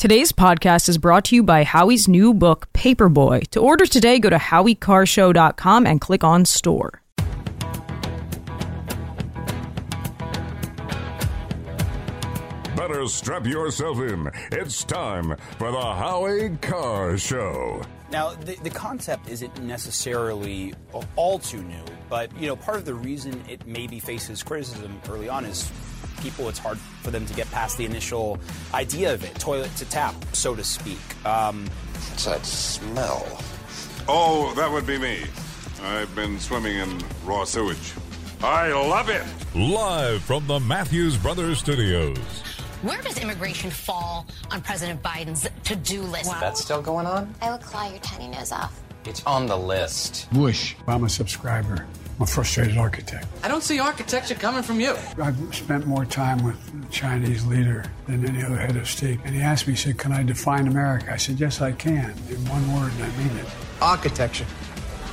Today's podcast is brought to you by Howie's new book, Paperboy. To order today, go to howiecarrshow.com and click on store. Better strap yourself in. It's time for the Howie Carr Show. Now, the, the concept isn't necessarily all too new, but you know, part of the reason it maybe faces criticism early on is people. It's hard for them to get past the initial idea of it, toilet to tap, so to speak. Um, What's that smell? Oh, that would be me. I've been swimming in raw sewage. I love it. Live from the Matthews Brothers Studios. Where does immigration fall on President Biden's to do list? That's still going on? I will claw your tiny nose off. It's on the list. Bush. I'm a subscriber. I'm a frustrated architect. I don't see architecture coming from you. I've spent more time with the Chinese leader than any other head of state. And he asked me, he said, Can I define America? I said, Yes, I can, in one word, and I mean it. Architecture.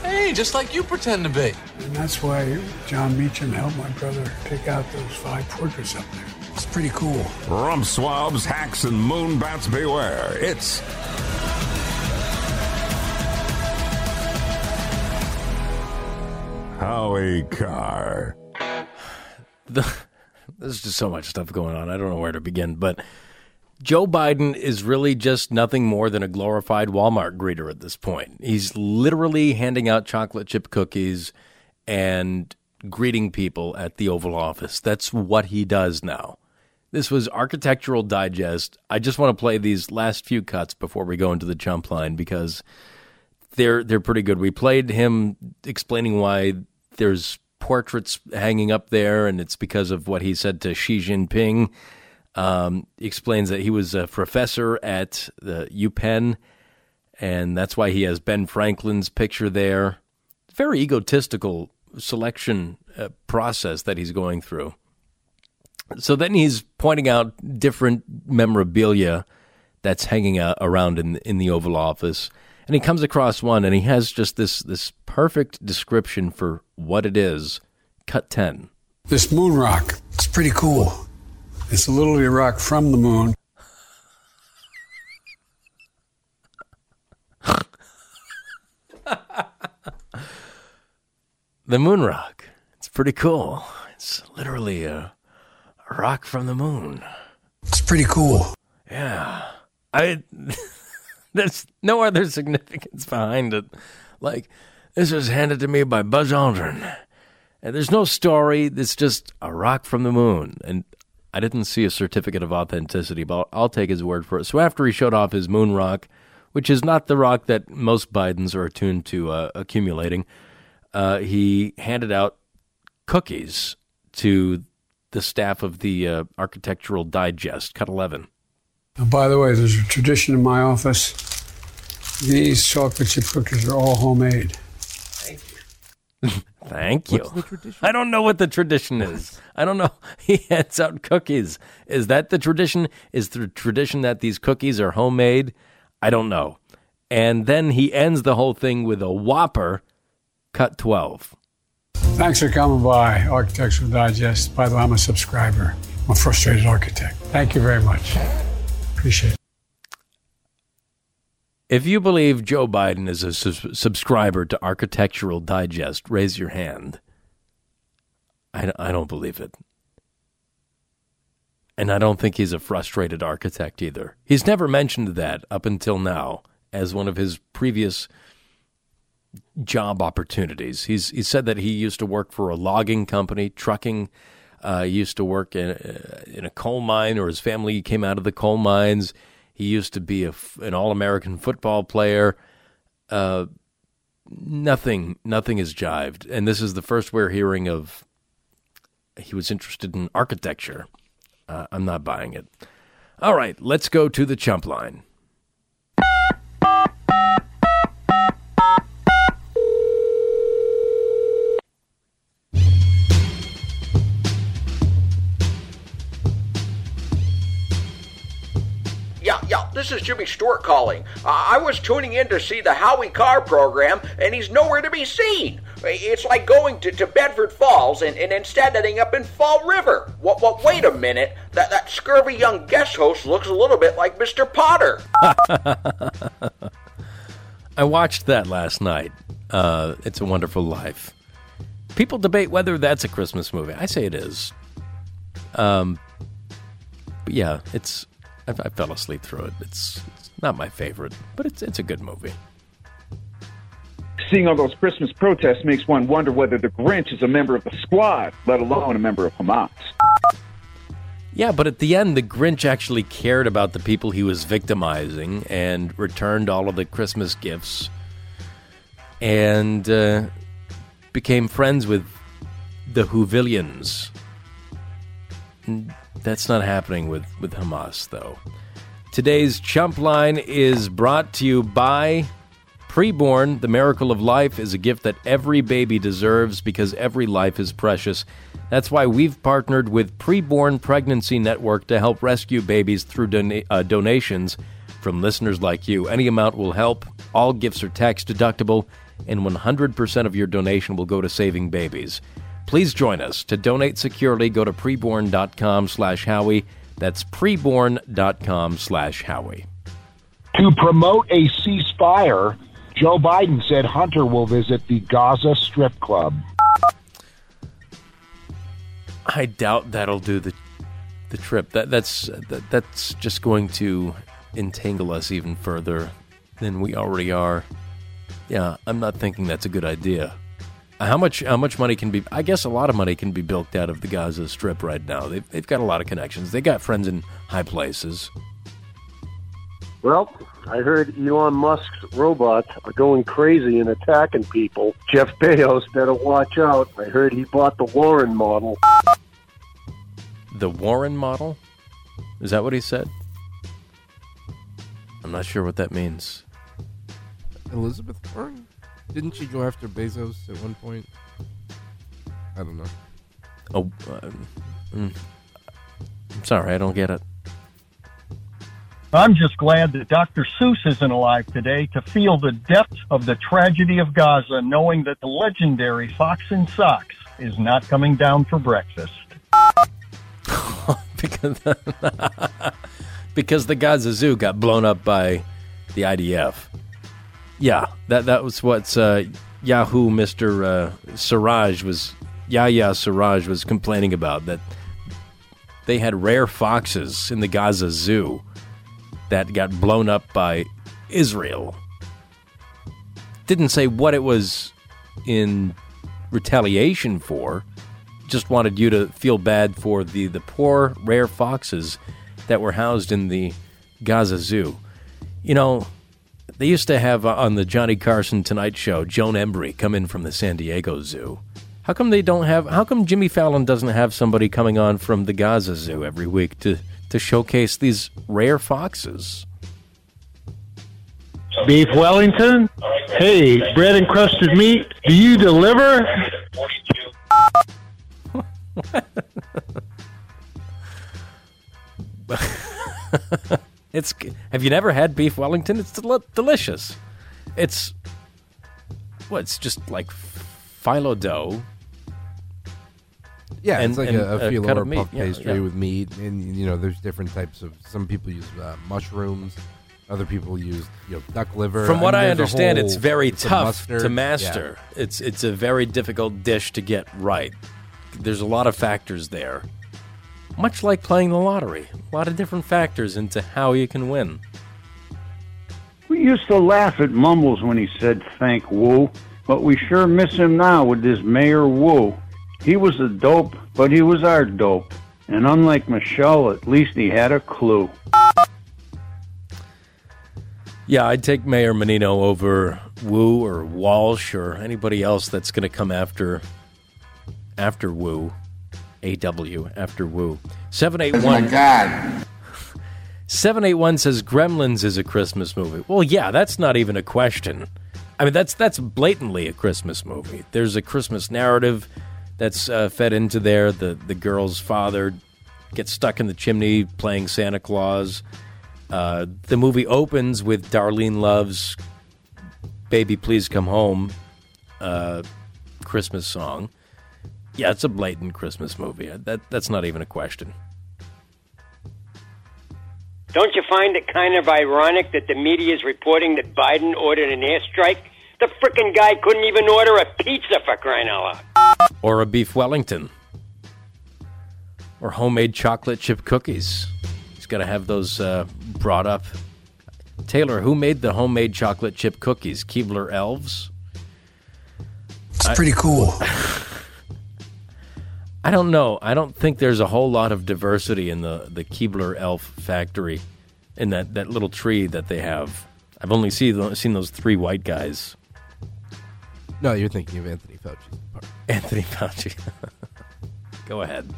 Hey, just like you pretend to be. And that's why Jon Meacham helped my brother pick out those five portraits up there. It's pretty cool. Rump swabs, hacks, and moon bats beware. It's Howie Carr. the, there's just so much stuff going on. I don't know where to begin, but Joe Biden is really just nothing more than a glorified Walmart greeter at this point. He's literally handing out chocolate chip cookies and greeting people at the Oval Office. That's what he does now. This was Architectural Digest. I just want to play these last few cuts before we go into the chump line because they're they're pretty good. We played him explaining why there's portraits hanging up there, and it's because of what he said to Xi Jinping. Um, explains that he was a professor at the UPenn, and that's why he has Ben Franklin's picture there. Very egotistical selection uh, process that he's going through. So then he's pointing out different memorabilia that's hanging out around in in the Oval Office, and he comes across one, and he has just this this perfect description for what it is. Cut ten. This moon rock, it's pretty cool. It's literally a rock from the moon. The moon rock. It's pretty cool. It's literally a, a rock from the moon. It's pretty cool. Yeah. I there's no other significance behind it. Like this was handed to me by Buzz Aldrin. And there's no story. It's just a rock from the moon. And I didn't see a certificate of authenticity, but I'll take his word for it. So after he showed off his moon rock, which is not the rock that most Bidens are attuned to uh, accumulating, uh, he handed out cookies to the staff of the uh, Architectural Digest, Cut 11. And by the way, there's a tradition in my office. These chocolate chip cookies are all homemade. Thank you. I don't know what the tradition is. I don't know. He hands out cookies. Is that the tradition? Is the tradition that these cookies are homemade? I don't know. And then he ends the whole thing with a whopper, cut 12. Thanks for coming by, Architectural Digest. By the way, I'm a subscriber. I'm a frustrated architect. Thank you very much. Appreciate it. If you believe Joe Biden is a sus- subscriber to Architectural Digest, raise your hand. I, I don't believe it. And I don't think he's a frustrated architect either. He's never mentioned that up until now as one of his previous job opportunities. He's he said that he used to work for a logging company, trucking. Uh, used to work in, uh, in a coal mine, or his family came out of the coal mines. He used to be a, an All American football player. Uh, nothing, nothing has jived, and this is the first we're hearing of. He was interested in architecture. Uh, I'm not buying it. All right, let's go to the chump line. This is Jimmy Stewart calling. I was tuning in to see the Howie Carr program, and he's nowhere to be seen. It's like going to, to Bedford Falls and, and instead ending up in Fall River. What, what, wait a minute. That, that scurvy young guest host looks a little bit like Mr. Potter. I watched that last night. Uh, it's a Wonderful Life. People debate whether that's a Christmas movie. I say it is. Um, yeah, it's. I, I fell asleep through it. It's, it's not my favorite, but it's it's a good movie. Seeing all those Christmas protests makes one wonder whether the Grinch is a member of the squad, let alone a member of Hamas. Yeah, but at the end, the Grinch actually cared about the people he was victimizing and returned all of the Christmas gifts and uh, became friends with the Whovillians. That's not happening with, with Hamas, though. Today's Chump Line is brought to you by Preborn. The miracle of life is a gift that every baby deserves because every life is precious. That's why we've partnered with Preborn Pregnancy Network to help rescue babies through uh, donations from listeners like you. Any amount will help. All gifts are tax deductible, and 100% of your donation will go to saving babies. Please join us. To donate securely, go to preborn.com slash Howie. That's preborn.com slash Howie. To promote a ceasefire, Joe Biden said Hunter will visit the Gaza Strip Club. I doubt that'll do the the trip. That that's that, that's just going to entangle us even further than we already are. Yeah, I'm not thinking that's a good idea. How much how much money can be? I guess a lot of money can be bilked out of the Gaza Strip right now. They've they've got a lot of connections. They got friends in high places. Well, I heard Elon Musk's robots are going crazy and attacking people. Jeff Bezos better watch out. I heard he bought the Warren model. The Warren model? Is that what he said? I'm not sure what that means. Elizabeth Warren? Didn't she go after Bezos at one point? I don't know. Oh, uh, mm, I'm sorry, I don't get it. I'm just glad that Dr. Seuss isn't alive today to feel the depth of the tragedy of Gaza, knowing that the legendary Fox in Socks is not coming down for breakfast. because because the Gaza Zoo got blown up by the IDF. Yeah, that that was what uh, Yahoo Mister uh, Siraj was Yahya Siraj was complaining about that they had rare foxes in the Gaza Zoo that got blown up by Israel. Didn't say what it was in retaliation for. Just wanted you to feel bad for the, the poor, rare foxes that were housed in the Gaza Zoo. You know, they used to have uh, on the Johnny Carson Tonight Show Joan Embery come in from the San Diego Zoo. How come they don't have? How come Jimmy Fallon doesn't have somebody coming on from the Gaza Zoo every week to to showcase these rare foxes? Beef Wellington? Hey, bread and crusted meat, do you deliver? it's have you never had beef Wellington? It's del- delicious. It's what? It's just like phyllo dough. Yeah, and- it's like and a, a filo or puff Yeah, pastry yeah. with meat, and you know, there's different types of. Some people use uh, mushrooms. Other people use you know duck liver. From what mean, I understand, whole- it's very it's tough to Yeah. master. It's it's a very difficult dish to get right. There's a lot of factors there. Much like playing the lottery, a lot of different factors into how you can win. We used to laugh at Mumbles when he said thank Wu, but we sure miss him now with this Mayor Wu. He was a dope, but he was our dope. And unlike Michelle, at least he had a clue. Yeah, I'd take Mayor Menino over Wu or Walsh or anybody else that's going to come after after Wu, AW after Wu. Seven eight one. Oh my God. 781 says Gremlins is a Christmas movie. Well, yeah, that's not even a question. I mean, that's that's blatantly a Christmas movie. There's a Christmas narrative that's uh, fed into there. The the girl's father gets stuck in the chimney playing Santa Claus. Uh, the movie opens with Darlene Love's "Baby, Please Come Home," uh, Christmas song. Yeah, it's a blatant Christmas movie. That that's not even a question. Don't you find it kind of ironic that the media is reporting that Biden ordered an airstrike? The frickin' guy couldn't even order a pizza for crying out loud. Or a beef Wellington. Or homemade chocolate chip cookies. He's got to have those uh, brought up. Taylor, who made the homemade chocolate chip cookies? Keebler Elves? It's pretty cool. I don't know. I don't think there's a whole lot of diversity in the, the Keebler Elf factory, in that, that little tree that they have. I've only seen seen those three white guys. No, you're thinking of Anthony Fauci. Anthony Fauci. Go ahead.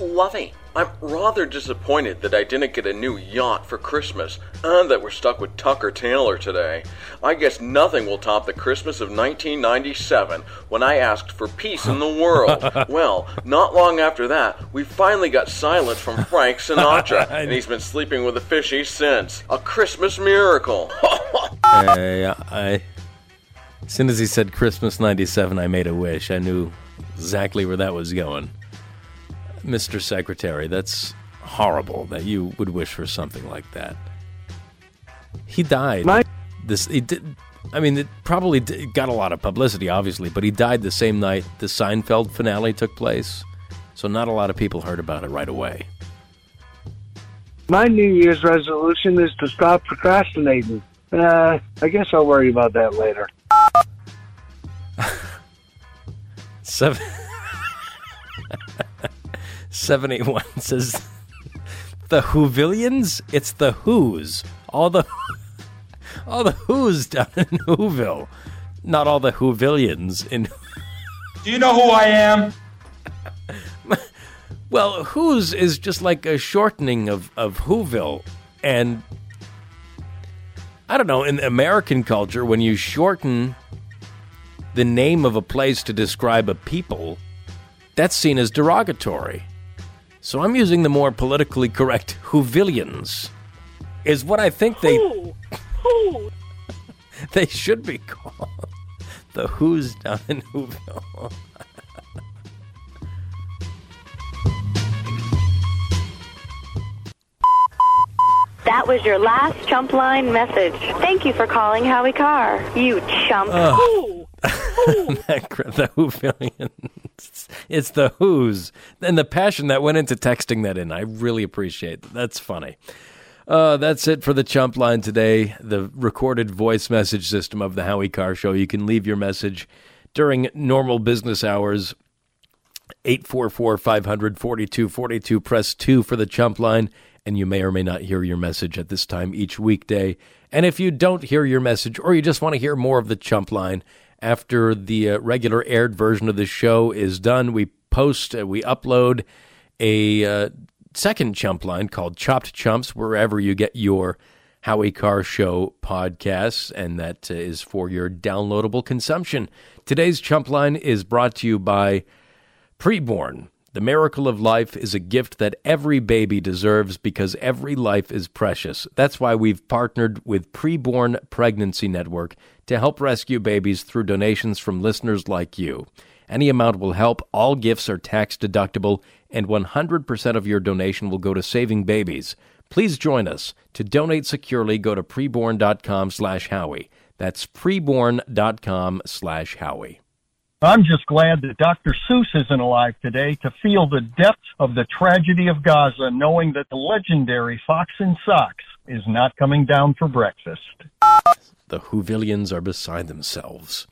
Lovey, I'm rather disappointed that I didn't get a new yacht for Christmas and that we're stuck with Tucker Taylor today. I guess nothing will top the Christmas of 1997 when I asked for peace in the world. well, not long after that, we finally got silence from Frank Sinatra, and he's been sleeping with a fishy since. A Christmas miracle. Hey, I. As soon as he said Christmas 97, I made a wish. I knew exactly where that was going. Mr. Secretary, that's horrible that you would wish for something like that. He died. My- this he did. I mean, it probably did, got a lot of publicity, obviously, but he died the same night the Seinfeld finale took place, so not a lot of people heard about it right away. My New Year's resolution is to stop procrastinating. Uh, I guess I'll worry about that later. Seven. 781 says the Whovillians? It's the Who's. All the all the Who's down in Whoville. Not all the Whovillians in Do you know who I am? Well, Who's is just like a shortening of, of Whoville. And I don't know, in American culture, when you shorten the name of a place to describe a people, that's seen as derogatory. So I'm using the more politically correct Whovillians, is what I think they Who? Who? they should be called. The Who's down in Whoville. That was your last chump line message. Thank you for calling Howie Carr. You chump. Ugh. Who? The Whovillians. It's the Who's. And the passion that went into texting that in, I really appreciate that. That's funny. Uh, that's it for the chump line today. The recorded voice message system of the Howie Carr Show. You can leave your message during normal business hours. 844 500 4242. Press 2 for the chump line, and you may or may not hear your message at this time each weekday. And if you don't hear your message, or you just want to hear more of the chump line, after the uh, regular aired version of the show is done, we post, uh, we upload a uh, second chump line called Chopped Chumps, wherever you get your Howie Carr Show podcasts, and that uh, is for your downloadable consumption. Today's chump line is brought to you by Preborn. The miracle of life is a gift that every baby deserves because every life is precious. That's why we've partnered with Preborn Pregnancy Network to help rescue babies through donations from listeners like you. Any amount will help. All gifts are tax deductible, and 100% of your donation will go to saving babies. Please join us. To donate securely, go to preborn.com slash Howie. That's preborn.com slash Howie. I'm just glad that Dr. Seuss isn't alive today to feel the depth of the tragedy of Gaza, knowing that the legendary Fox in Socks is not coming down for breakfast. The Whovillians are beside themselves.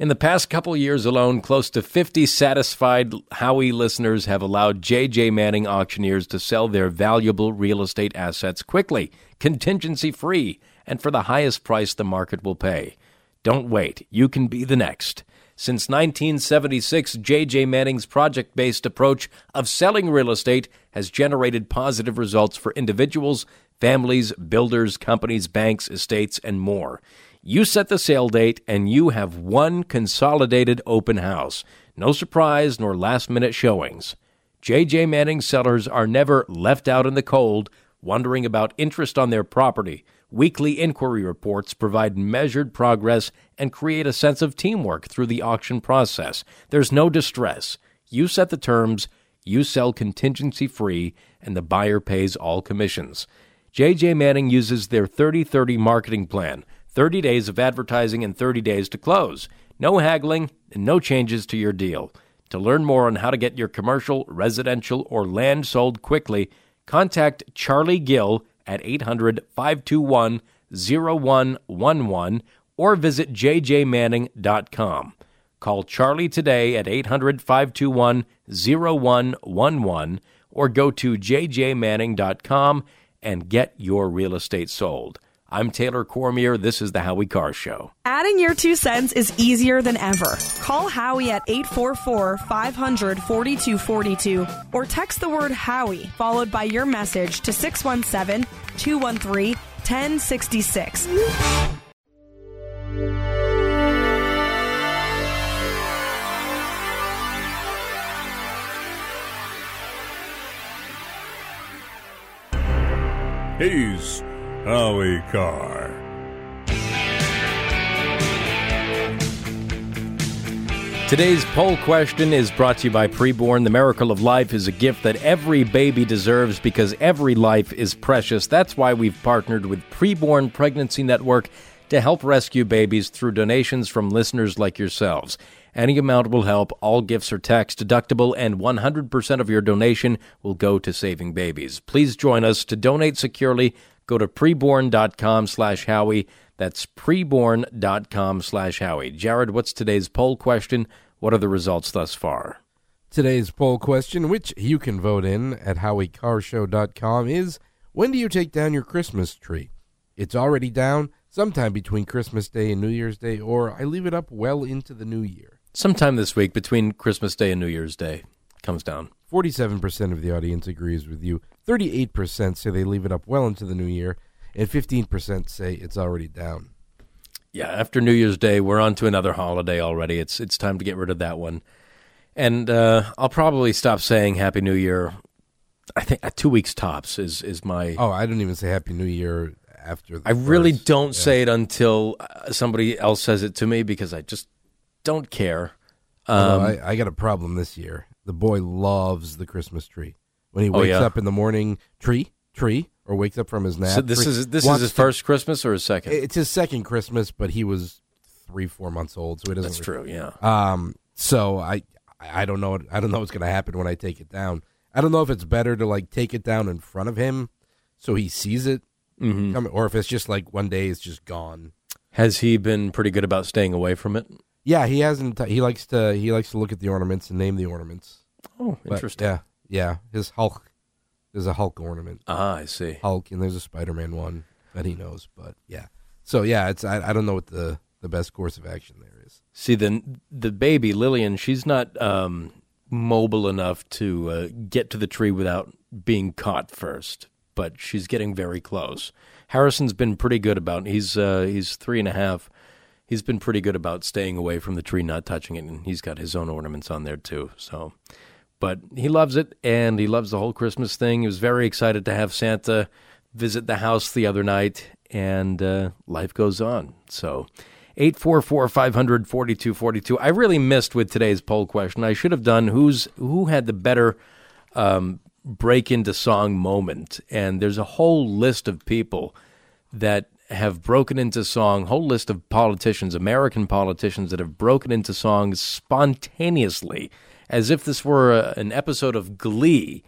In the past couple years alone, close to 50 satisfied Howie listeners have allowed J.J. Manning auctioneers to sell their valuable real estate assets quickly, contingency free, and for the highest price the market will pay. Don't wait. You can be the next. Since 1976, J.J. Manning's project based approach of selling real estate has generated positive results for individuals, families, builders, companies, banks, estates, and more. You set the sale date, and you have one consolidated open house. No surprise nor last minute showings. J.J. Manning sellers are never left out in the cold, wondering about interest on their property, Weekly inquiry reports provide measured progress and create a sense of teamwork through the auction process. There's no distress. You set the terms, you sell contingency free, and the buyer pays all commissions. JJ Manning uses their 30 30 marketing plan 30 days of advertising and 30 days to close. No haggling and no changes to your deal. To learn more on how to get your commercial, residential, or land sold quickly, contact Charlie Gill at 800 521 0111 or visit jjmanning.com. Call Charlie today at 800 521 0111 or go to jjmanning.com and get your real estate sold. I'm Taylor Cormier. This is the Howie Carr Show. Adding your two cents is easier than ever. Call Howie at 844 500 4242 or text the word Howie followed by your message to 617 213 1066. He's Howie Carr. Today's poll question is brought to you by Preborn. The miracle of life is a gift that every baby deserves because every life is precious. That's why we've partnered with Preborn Pregnancy Network to help rescue babies through donations from listeners like yourselves. Any amount will help. All gifts are tax deductible, and 100% of your donation will go to saving babies. Please join us to donate securely. Go to preborn.com slash Howie. That's preborn.com slash Howie. Jared, what's today's poll question? What are the results thus far? Today's poll question, which you can vote in at howiecarrshow.com, is when do you take down your Christmas tree? It's already down sometime between Christmas Day and New Year's Day, or I leave it up well into the new year. Sometime this week between Christmas Day and New Year's Day comes down. 47% of the audience agrees with you. 38% say they leave it up well into the new year, and 15% say it's already down. Yeah, after New Year's Day, we're on to another holiday already. It's it's time to get rid of that one. And uh, I'll probably stop saying Happy New Year. I think uh, two weeks tops is is my. Oh, I don't even say Happy New Year after. I really don't yeah. say it until uh, somebody else says it to me because I just don't care. Um, I, I, got a problem this year. The boy loves the Christmas tree. When he wakes oh, yeah? up in the morning, tree, tree, or wakes up from his nap. So this tree, is this is his to, first Christmas or his second? It's his second Christmas, but he was three, four months old, so he doesn't. That's true. Yeah. Um. So I, I don't know. I don't know what's going to happen when I take it down. I don't know if it's better to like take it down in front of him, so he sees it, mm-hmm. or if it's just like one day it's just gone. Has he been pretty good about staying away from it? Yeah, he hasn't. He likes to. He likes to look at the ornaments and name the ornaments. Oh, interesting. Yeah, yeah. His Hulk. is a Hulk ornament. Ah, I see. Hulk, and there's a Spider-Man one that he knows. But yeah, so yeah, it's. I, I don't know what the the best course of action there is. See, the the baby Lillian, she's not um, mobile enough to uh, get to the tree without being caught first, but she's getting very close. Harrison's been pretty good about. He's uh, he's three and a half he's been pretty good about staying away from the tree, not touching it, and he's got his own ornaments on there too. So, but he loves it, and he loves the whole Christmas thing. He was very excited to have Santa visit the house the other night, and uh, life goes on. So. 844 500 4242. I really missed with today's poll question. I should have done who's who had the better um, break into song moment. And there's a whole list of people that have broken into song, whole list of politicians, American politicians that have broken into songs spontaneously, as if this were a, an episode of Glee,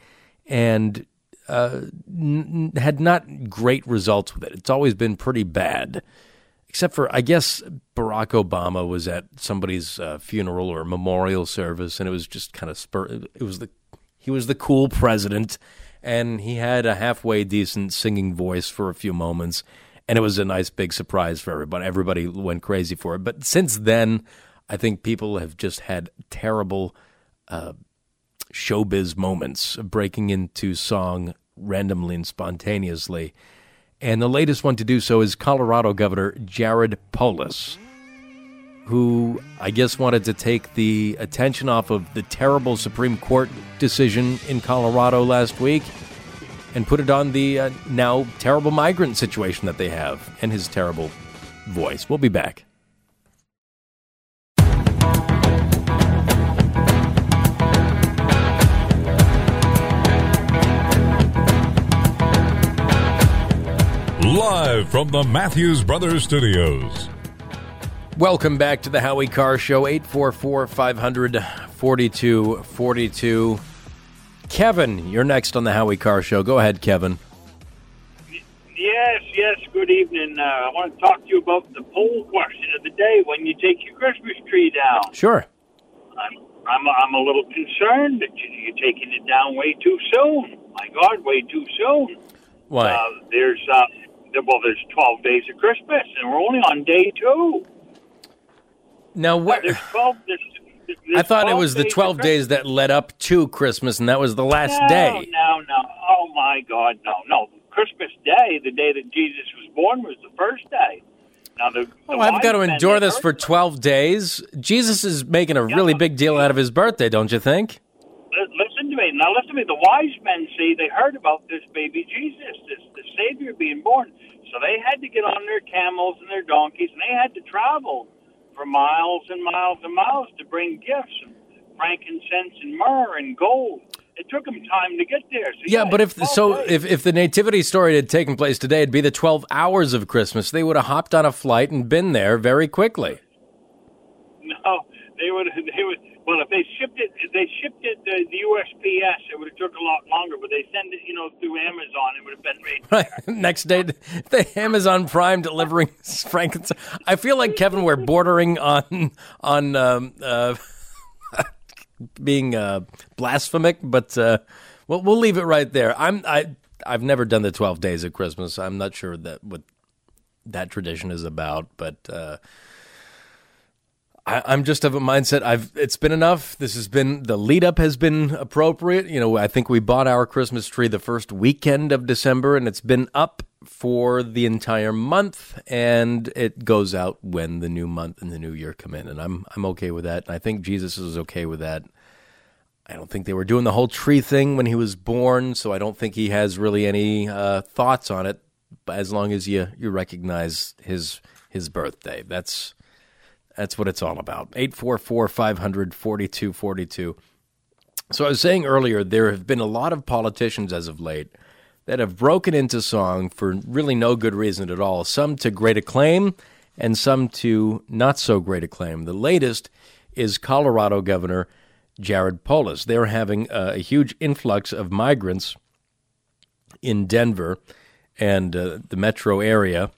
and uh, n- had not great results with it. It's always been pretty bad, except for I guess Barack Obama was at somebody's uh, funeral or memorial service, and it was just kind of spur. It was the he was the cool president, and he had a halfway decent singing voice for a few moments and it was a nice big surprise for everybody. Everybody went crazy for it. But since then, I think people have just had terrible uh, showbiz moments, breaking into song randomly and spontaneously. And the latest one to do so is Colorado Governor Jared Polis, who I guess wanted to take the attention off of the terrible Supreme Court decision in Colorado last week and put it on the uh, now terrible migrant situation that they have and his terrible voice. We'll be back. Live from the Matthews Brothers Studios. Welcome back to the Howie Carr Show, 844 500 4242. Kevin, you're next on the Howie Carr Show. Go ahead, Kevin. Yes, yes. Good evening. Uh, I want to talk to you about the poll question of the day. When you take your Christmas tree down, Sure. I'm I'm I'm a little concerned that you- you're taking it down way too soon. My God, way too soon. Why? Uh, there's uh, well, there's 12 days of Christmas, and we're only on day two. Now, what? There's 12. There's, there's I thought it was the 12 days that led up to Christmas, and that was the last no, day. No, no. Oh my God, no, no. Christmas Day, the day that Jesus was born, was the first day. Now the, the Oh, I've got to endure this for 12 days. Jesus is making a really big deal out of his birthday, don't you think? Listen to me. Now, listen to me. The wise men see they heard about this baby Jesus, this the Savior being born. So they had to get on their camels and their donkeys, and they had to travel for miles and miles and miles to bring gifts, and frankincense and myrrh and gold. It took them time to get there. So Yeah, but if so, days. if, if the nativity story had taken place today, it'd be the 12 hours of Christmas. They would have hopped on a flight and been there very quickly. no, they would they would. Well, if they shipped it, if they shipped it to the USPS, it would have took a lot longer. But they send it, you know, through Amazon, it would have been made. Right. Next day, the Amazon Prime delivering frankincense. I feel like Kevin, we're bordering on on um, uh, being uh, blasphemic, but uh, we'll we'll leave it right there. I'm I I've never done the twelve days of Christmas. I'm not sure that what that tradition is about, but. Uh, I, I'm just of a mindset. I've it's been enough. This has been the lead up has been appropriate. You know, I think we bought our Christmas tree the first weekend of December, and it's been up for the entire month, and it goes out when the new month and the new year come in, and I'm I'm okay with that. And I think Jesus is okay with that. I don't think they were doing the whole tree thing when he was born, so I don't think he has really any uh, thoughts on it. As long as you you recognize his his birthday, that's that's what it's all about. 844 500 4242. So I was saying earlier, there have been a lot of politicians as of late that have broken into song for really no good reason at all, some to great acclaim and some to not so great acclaim. The latest is Colorado Governor Jared Polis. They're having a, huge influx of migrants in Denver and uh, the metro area.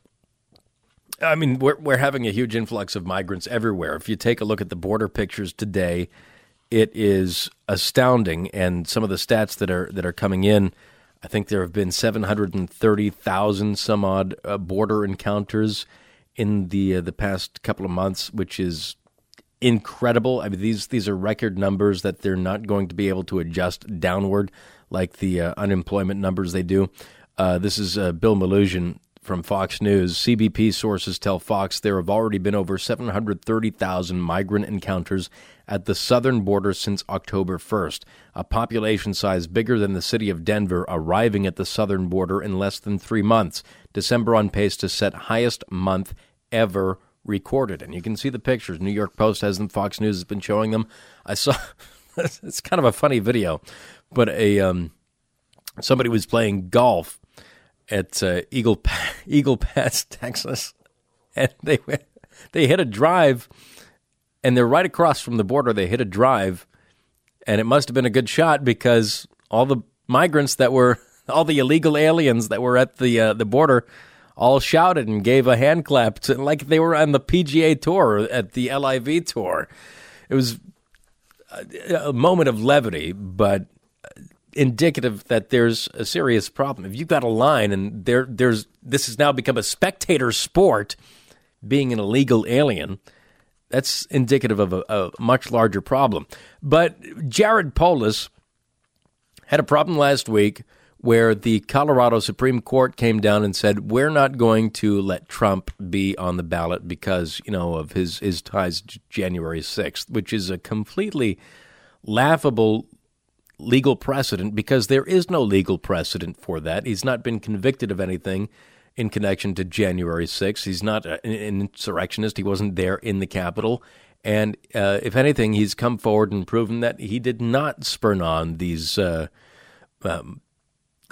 I mean, we're we're having a huge influx of migrants everywhere. If you take a look at the border pictures today, it is astounding. And some of the stats that are that are coming in, I think there have been seven hundred and thirty thousand some odd uh, border encounters in the uh, the past couple of months, which is incredible. I mean, these these are record numbers that they're not going to be able to adjust downward like the uh, unemployment numbers they do. Uh, this is uh, Bill Melugin from Fox News. CBP sources tell Fox there have already been over 730,000 migrant encounters at the southern border since October 1st, a population size bigger than the city of Denver arriving at the southern border in less than three months. December on pace to set highest month ever recorded. And you can see the pictures. New York Post has them, Fox News has been showing them. I saw it's kind of a funny video, but a um, somebody was playing golf at uh, Eagle Eagle Pass, Texas, and they went- they hit a drive, and they're right across from the border. They hit a drive, and it must have been a good shot because all the migrants that were all the illegal aliens that were at the uh, the border all shouted and gave a hand clap to, like they were on the PGA tour at the LIV tour. It was a, a moment of levity, but indicative that there's a serious problem. If you've got a line and there there's this has now become a spectator sport, being an illegal alien, that's indicative of a, a much larger problem. But Jared Polis had a problem last week where the Colorado Supreme Court came down and said we're not going to let Trump be on the ballot because you know of his his ties to January sixth, which is a completely laughable legal precedent because there is no legal precedent for that. He's not been convicted of anything in connection to January 6th. He's not an insurrectionist. He wasn't there in the Capitol. And uh, if anything, he's come forward and proven that he did not spurn on these uh, um,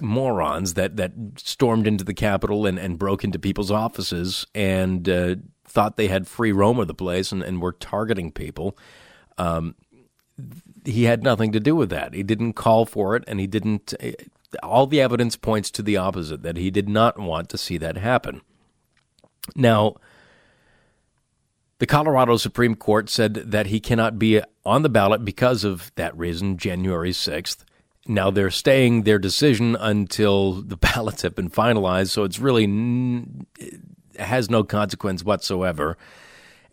morons that, that stormed into the Capitol and, and broke into people's offices and uh, thought they had free roam of the place and, and were targeting people. Um, he had nothing to do with that. He didn't call for it, and he didn't. Eh, all the evidence points to the opposite that he did not want to see that happen. Now, the Colorado Supreme Court said that he cannot be on the ballot because of that reason, January 6th. Now they're staying their decision until the ballots have been finalized, so it's really it has no consequence whatsoever.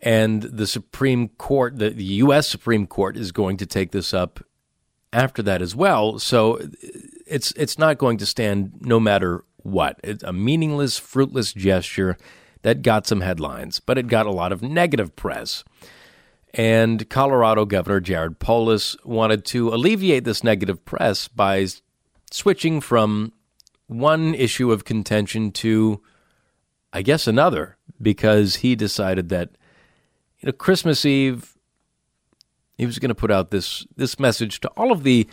And the Supreme Court, the, the U.S. Supreme Court, is going to take this up after that as well. So it's it's not going to stand no matter what. It's a meaningless, fruitless gesture that got some headlines, but it got a lot of negative press. And Colorado Governor Jared Polis wanted to alleviate this negative press by switching from one issue of contention to, I guess, another, because he decided that you know, Christmas Eve, he was going to put out this this message to all of the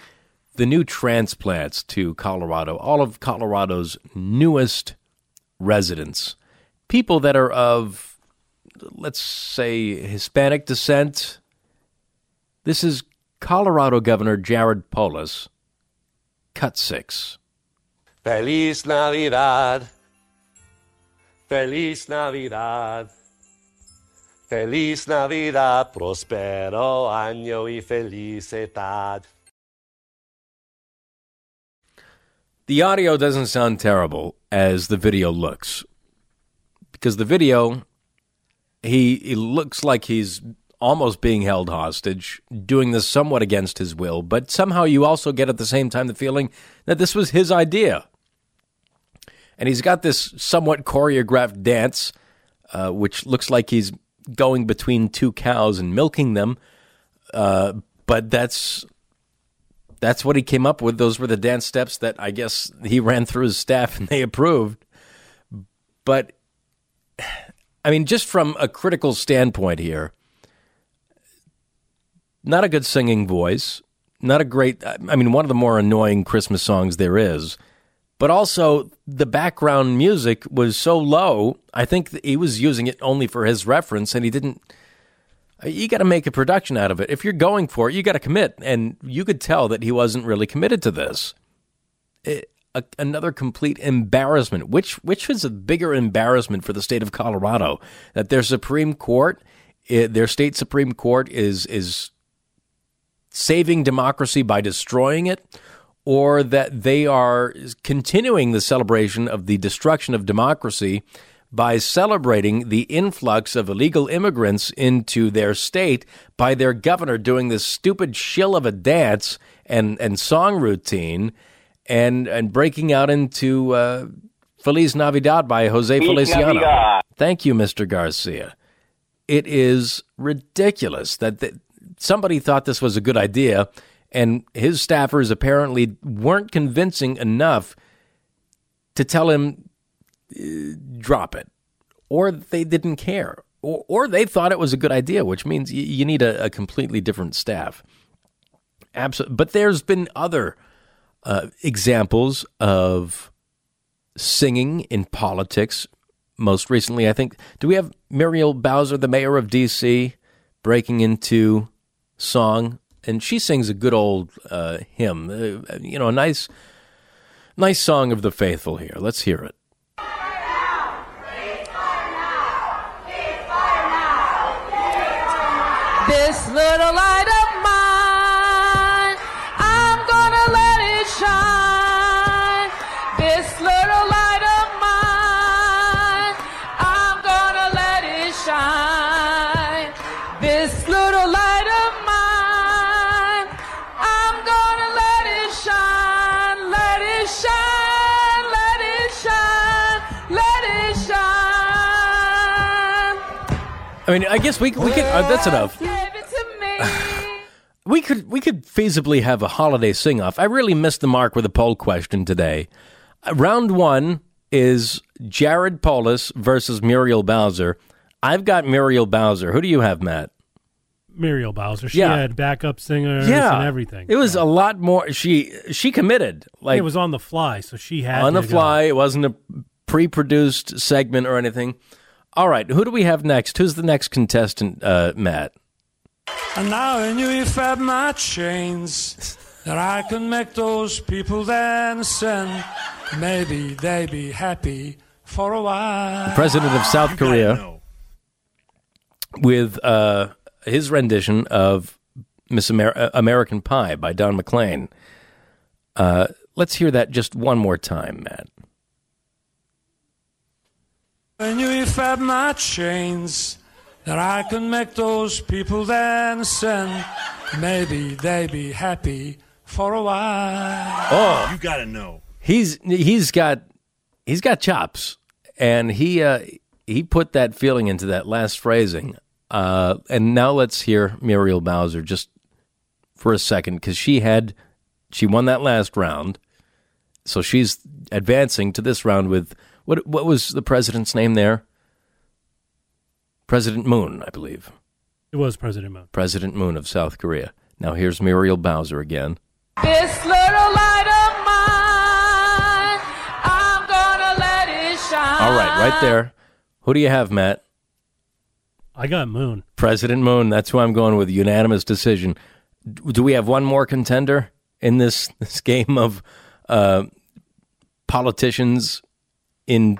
the new transplants to Colorado, all of Colorado's newest residents, people that are of let's say Hispanic descent. This is Colorado Governor Jared Polis, cut 6. Feliz Navidad. Feliz Navidad. Feliz Navidad, prospero año y felicidad. The audio doesn't sound terrible as the video looks. Because the video, he, he looks like he's almost being held hostage, doing this somewhat against his will, but somehow you also get at the same time the feeling that this was his idea. And he's got this somewhat choreographed dance, uh, which looks like he's going between two cows and milking them. Uh, but that's that's what he came up with. Those were the dance steps that I guess he ran through his staff and they approved. But I mean, just from a critical standpoint here, not a good singing voice, not a great. I mean, one of the more annoying Christmas songs there is but also the background music was so low. I think he was using it only for his reference, and he didn't. You got to make a production out of it. If you're going for it, you got to commit, and you could tell that he wasn't really committed to this. It, a, another complete embarrassment. Which which is a bigger embarrassment for the state of Colorado that their Supreme Court, it, their state Supreme Court is is saving democracy by destroying it, or that they are continuing the celebration of the destruction of democracy by celebrating the influx of illegal immigrants into their state by their governor doing this stupid shill of a dance and, and song routine and, and breaking out into uh, Feliz Navidad by Jose Feliz Feliciano. Navidad. Thank you, Mr. Garcia. It is ridiculous that th- somebody thought this was a good idea and his staffers apparently weren't convincing enough to tell him uh, drop it. Or they didn't care. Or, or they thought it was a good idea which means you, you need a, a, completely different staff. Absolutely. but there's been other uh, examples of singing in politics. Most recently i think do we have muriel bowser the mayor of dc breaking into song and she sings a good old uh, hymn, uh, you know, a nice, nice song of the faithful. Here, let's hear it. This little light I mean, I guess we we could. Uh, that's enough. Give it to me. We could we could feasibly have a holiday sing off. I really missed the mark with a poll question today. Uh, round one is Jared Polis versus Muriel Bowser. I've got Muriel Bowser. Who do you have, Matt? Muriel Bowser. She Yeah. had backup singers yeah, and everything. It was a lot more. She she committed like it was on the fly, so she had on the to go. fly. It wasn't a pre-produced segment or anything. All right, who do we have next? Who's the next contestant, uh, Matt? And now I knew if I had my chains that I could make those people dance and maybe they be happy for a while. The President of South Korea, with uh, his rendition of Miss Amer- uh, American Pie by Don McLean. Uh, let's hear that just one more time, Matt. I knew if I had my chains that I could make those people dance and maybe they'd be happy for a while. Oh, you gotta know. He's he's got he's got chops, and he uh, he put that feeling into that last phrasing. Uh, and now let's hear Muriel Bowser just for a second because she had she won that last round, so she's advancing to this round with what what was the president's name there? President Moon, I believe. It was President Moon. President Moon of South Korea. Now here's Muriel Bowser again. This little light of mine, I'm gonna let it shine. All right, right there. Who do you have, Matt? I got Moon. President Moon. That's who I'm going with. Unanimous decision. Do we have one more contender in this this game of uh, politicians in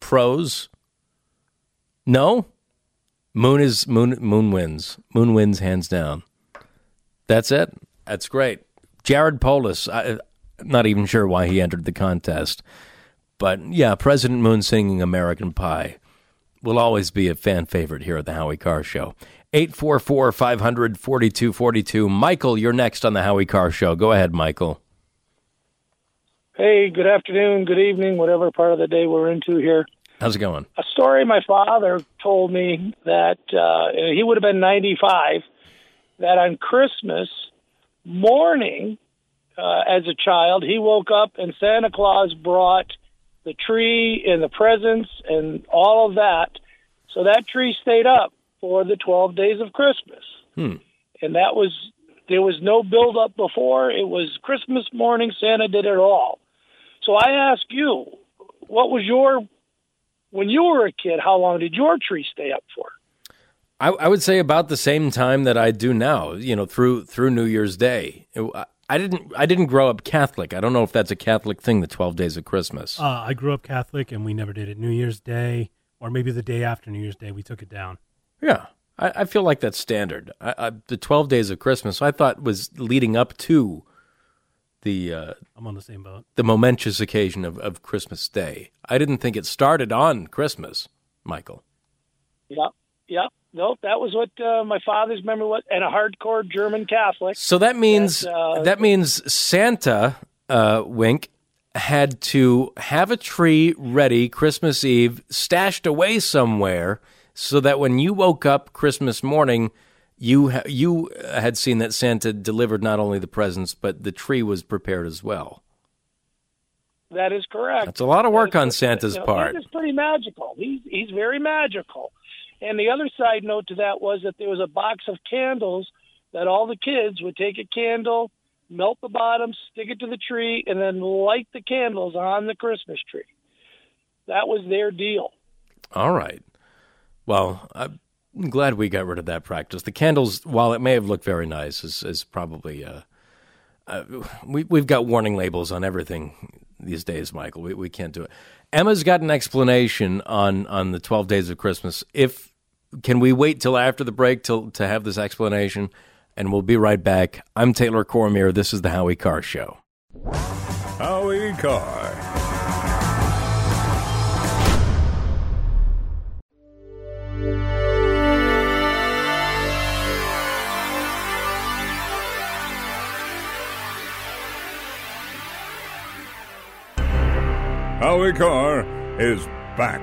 prose? No. Moon is Moon. Moon wins. Moon wins hands down. That's it. That's great. Jared Polis. I, I'm not even sure why he entered the contest, but yeah, President Moon singing "American Pie." will always be a fan favorite here at the Howie Carr Show. 844 500 4242. Michael, you're next on the Howie Carr Show. Go ahead, Michael. Hey, good afternoon, good evening, whatever part of the day we're into here. How's it going? A story my father told me that uh, he would have been 95, that on Christmas morning, uh, as a child, he woke up and Santa Claus brought the tree and the presents and all of that. So that tree stayed up for the 12 days of Christmas. Hmm. And that was, there was no build up before. It was Christmas morning. Santa did it all. So I ask you, what was your, when you were a kid, how long did your tree stay up for? I, I would say about the same time that I do now. You know, through through New Year's Day. It- I didn't I didn't grow up Catholic. I don't know if that's a Catholic thing. The twelve days of Christmas. Uh, I grew up Catholic, and we never did it. New Year's Day, or maybe the day after New Year's Day, we took it down. Yeah, I, I feel like that's standard. I, I, the twelve days of Christmas I thought was leading up to the uh, I'm on the same boat. the momentous occasion of, of Christmas Day. I didn't think it started on Christmas, Michael. Yep, yep. Nope, that was what uh, my father's memory was, and a hardcore German Catholic. So that means That, uh, that means Santa uh, Wink had to have a tree ready Christmas Eve, stashed away somewhere, so that when you woke up Christmas morning, you ha- you had seen that Santa delivered not only the presents but the tree was prepared as well. That is correct. That's a lot of work on Santa's you know, part. Santa's pretty magical. He's he's very magical. And the other side note to that was that there was a box of candles that all the kids would take a candle, melt the bottom, stick it to the tree, and then light the candles on the Christmas tree. That was their deal. All right. Well, I'm glad we got rid of that practice. The candles, while it may have looked very nice, is, is probably uh, uh, we we've got warning labels on everything these days, Michael. We we can't do it. Emma's got an explanation on on the twelve days of Christmas. If can we wait till after the break till to have this explanation, and we'll be right back. I'm Taylor Cormier. This is the Howie Carr Show. Howie Carr. Howie Carr is back.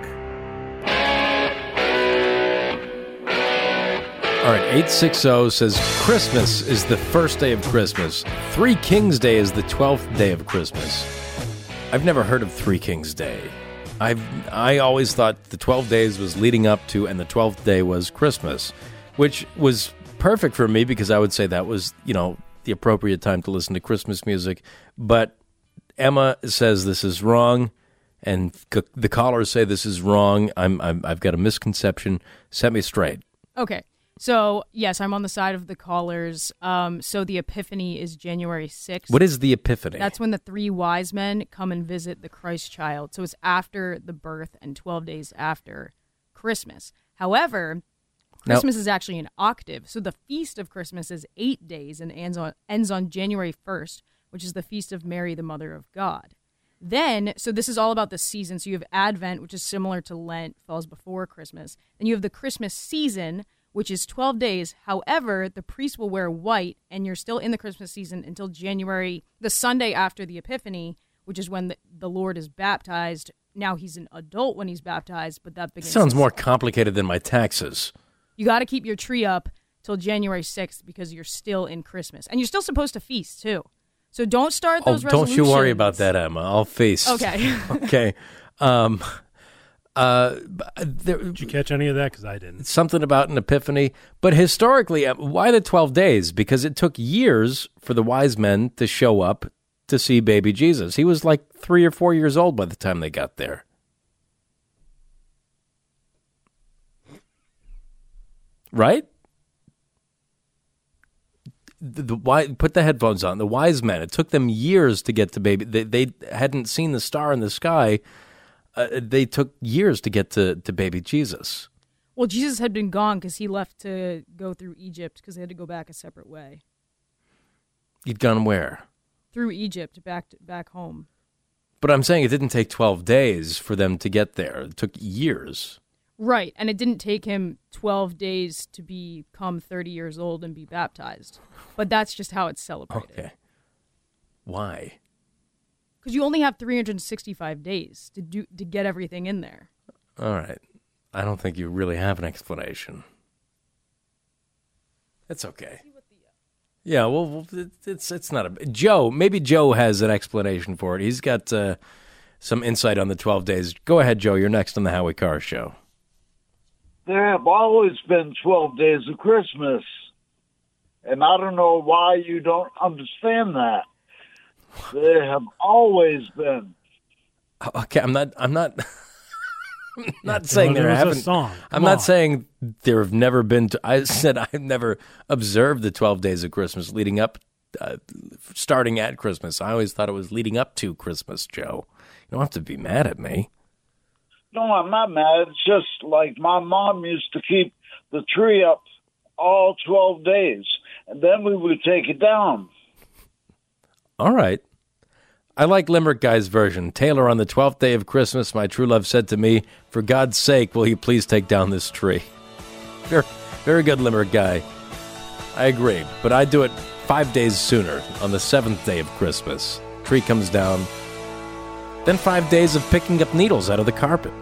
All right, 860 says Christmas is the first day of Christmas. Three Kings Day is the 12th day of Christmas. I've never heard of Three Kings Day. I've I always thought the 12 days was leading up to and the 12th day was Christmas, which was perfect for me because I would say that was, you know, the appropriate time to listen to Christmas music, but Emma says this is wrong and c- the callers say this is wrong. I'm, I'm I've got a misconception. Set me straight. Okay. So, yes, I'm on the side of the callers. Um, so, the Epiphany is January 6th. What is the Epiphany? That's when the three wise men come and visit the Christ child. So, it's after the birth and 12 days after Christmas. However, Now- Christmas is actually an octave. So, the Feast of Christmas is eight days and ends on, ends on January 1st, which is the Feast of Mary, the Mother of God. Then, so this is all about the season. So you have Advent, which is similar to Lent, falls before Christmas. Then you have the Christmas season, which is 12 days. However, the priest will wear white, and you're still in the Christmas season until January, the Sunday after the Epiphany, which is when the, the Lord is baptized. Now he's an adult when he's baptized, but that begins. Sounds more complicated than my taxes. You got to keep your tree up till January 6th because you're still in Christmas. And you're still supposed to feast, too. So don't start Oh, those don't you worry about that, Emma. I'll face. Okay. okay. Um, uh, there, Did you catch any of that? Because I didn't. something about an epiphany, but historically, why the twelve days? Because it took years for the wise men to show up to see baby Jesus. He was like three or four years old by the time they got there. Right? The, the why put the headphones on. The wise men. It took them years to get to baby. They, they hadn't seen the star in the sky. Uh, they took years to get to, to baby Jesus. Well, Jesus had been gone because he left to go through Egypt because they had to go back a separate way He'd gone where? through Egypt back to, back home. But I'm saying it didn't take 12 days for them to get there. It took years. Right, and it didn't take him twelve days to become thirty years old and be baptized, but that's just how it's celebrated. Okay. Why? Because you only have three hundred sixty-five days to do to get everything in there. All right. I don't think you really have an explanation. It's okay. Yeah, well, well, it's it's not a Joe. Maybe Joe has an explanation for it. He's got uh, some insight on the twelve days. Go ahead, Joe. You're next on the Howie Carr Show. There have always been 12 days of Christmas. And I don't know why you don't understand that. There have always been. Okay, I'm not. I'm not. I'm not Yeah, saying there there a haven't. song. I'm Come not saying there have never been. To, I said I've never observed the 12 days of Christmas leading up, uh, starting at Christmas. I always thought it was leading up to Christmas. Joe, you don't have to be mad at me. No, I'm not mad. It's just like my mom used to keep the tree up all 12 days. And then we would take it down. All right. I like Limerick Guy's version. Taylor, on the 12th day of Christmas, my true love said to me, For God's sake, will you please take down this tree? Very, very good, Limerick Guy. I agree, but I'd do it five days sooner, on the seventh day of Christmas. Tree comes down. Then five days of picking up needles out of the carpet.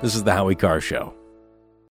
This is the Howie Carr Show.